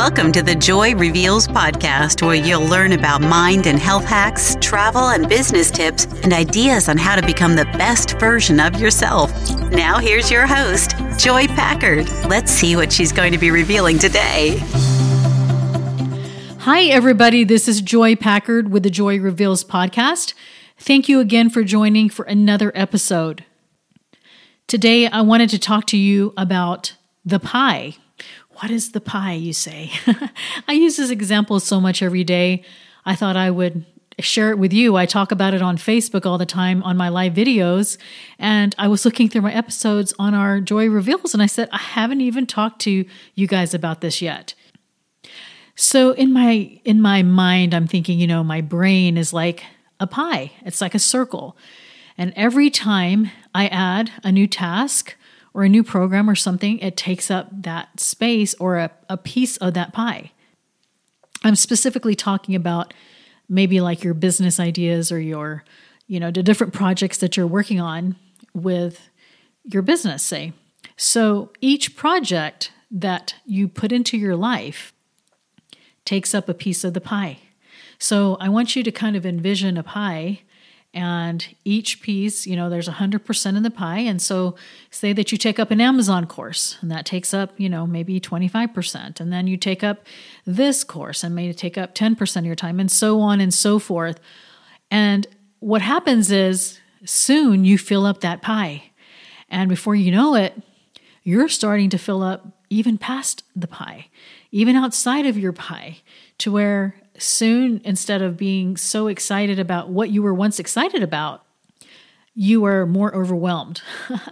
Welcome to the Joy Reveals podcast, where you'll learn about mind and health hacks, travel and business tips, and ideas on how to become the best version of yourself. Now, here's your host, Joy Packard. Let's see what she's going to be revealing today. Hi, everybody. This is Joy Packard with the Joy Reveals podcast. Thank you again for joining for another episode. Today, I wanted to talk to you about the pie. What is the pie, you say? I use this example so much every day. I thought I would share it with you. I talk about it on Facebook all the time on my live videos. And I was looking through my episodes on our Joy Reveals, and I said, I haven't even talked to you guys about this yet. So in my in my mind, I'm thinking, you know, my brain is like a pie. It's like a circle. And every time I add a new task or a new program or something, it takes up that space or a, a piece of that pie. I'm specifically talking about maybe like your business ideas or your, you know, the different projects that you're working on with your business, say. So each project that you put into your life takes up a piece of the pie. So I want you to kind of envision a pie and each piece, you know, there's 100% in the pie. And so, say that you take up an Amazon course, and that takes up, you know, maybe 25%. And then you take up this course, and may take up 10% of your time, and so on and so forth. And what happens is soon you fill up that pie. And before you know it, you're starting to fill up even past the pie, even outside of your pie, to where soon, instead of being so excited about what you were once excited about, you are more overwhelmed.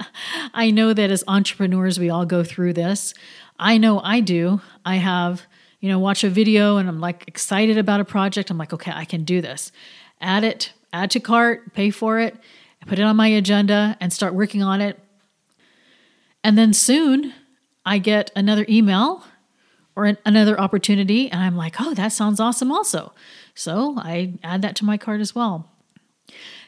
I know that as entrepreneurs, we all go through this. I know I do. I have, you know, watch a video and I'm like excited about a project. I'm like, okay, I can do this. Add it, add to cart, pay for it, put it on my agenda and start working on it. And then soon I get another email or an, another opportunity. And I'm like, oh, that sounds awesome also. So I add that to my cart as well.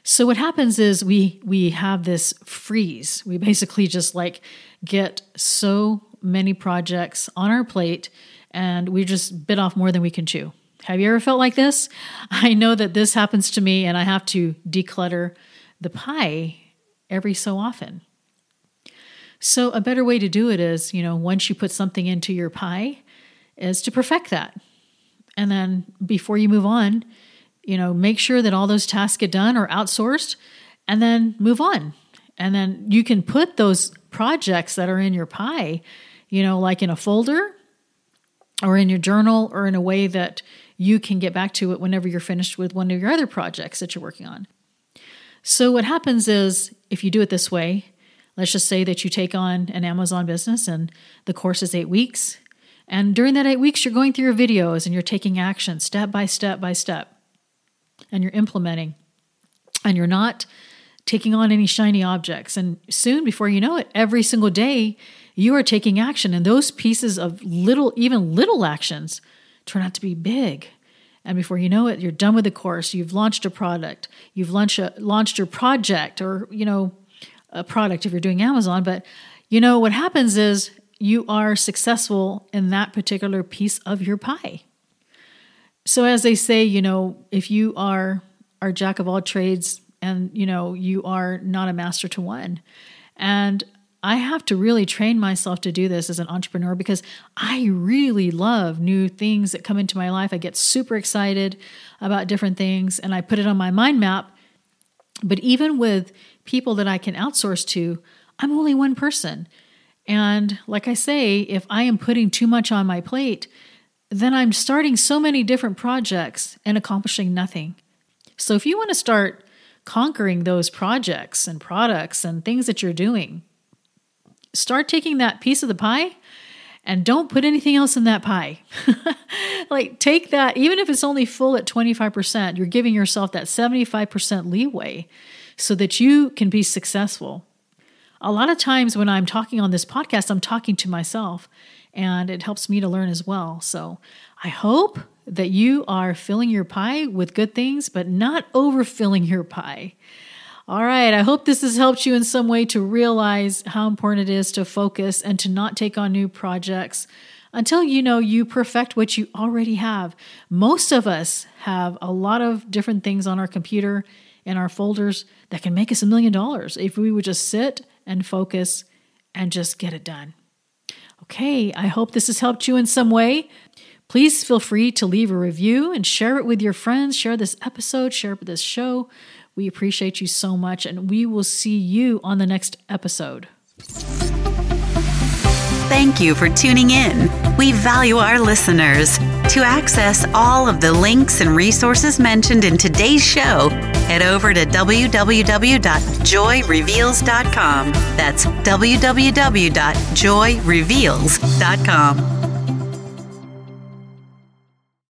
So what happens is we we have this freeze. We basically just like get so many projects on our plate and we just bit off more than we can chew. Have you ever felt like this? I know that this happens to me and I have to declutter the pie every so often. So a better way to do it is, you know, once you put something into your pie, is to perfect that. And then before you move on, you know, make sure that all those tasks get done or outsourced and then move on. And then you can put those projects that are in your pie, you know, like in a folder or in your journal or in a way that you can get back to it whenever you're finished with one of your other projects that you're working on. So, what happens is if you do it this way, let's just say that you take on an Amazon business and the course is eight weeks, and during that eight weeks, you're going through your videos and you're taking action step by step by step. And you're implementing. And you're not taking on any shiny objects. And soon, before you know it, every single day, you are taking action. And those pieces of little, even little actions, turn out to be big. And before you know it, you're done with the course. You've launched a product. You've launched a, launched your project, or you know, a product if you're doing Amazon. But you know what happens is you are successful in that particular piece of your pie. So as they say, you know, if you are are jack of all trades and you know, you are not a master to one. And I have to really train myself to do this as an entrepreneur because I really love new things that come into my life. I get super excited about different things and I put it on my mind map. But even with people that I can outsource to, I'm only one person. And like I say, if I am putting too much on my plate, then I'm starting so many different projects and accomplishing nothing. So if you want to start conquering those projects and products and things that you're doing, start taking that piece of the pie and don't put anything else in that pie. like take that, even if it's only full at 25%, you're giving yourself that 75% leeway so that you can be successful a lot of times when I'm talking on this podcast, I'm talking to myself and it helps me to learn as well. So I hope that you are filling your pie with good things, but not overfilling your pie. All right, I hope this has helped you in some way to realize how important it is to focus and to not take on new projects until you know you perfect what you already have. Most of us have a lot of different things on our computer and our folders that can make us a million dollars if we would just sit and focus and just get it done. Okay, I hope this has helped you in some way. Please feel free to leave a review and share it with your friends. Share this episode, share this show. We appreciate you so much, and we will see you on the next episode. Thank you for tuning in. We value our listeners. To access all of the links and resources mentioned in today's show, head over to www.joyreveals.com. That's www.joyreveals.com.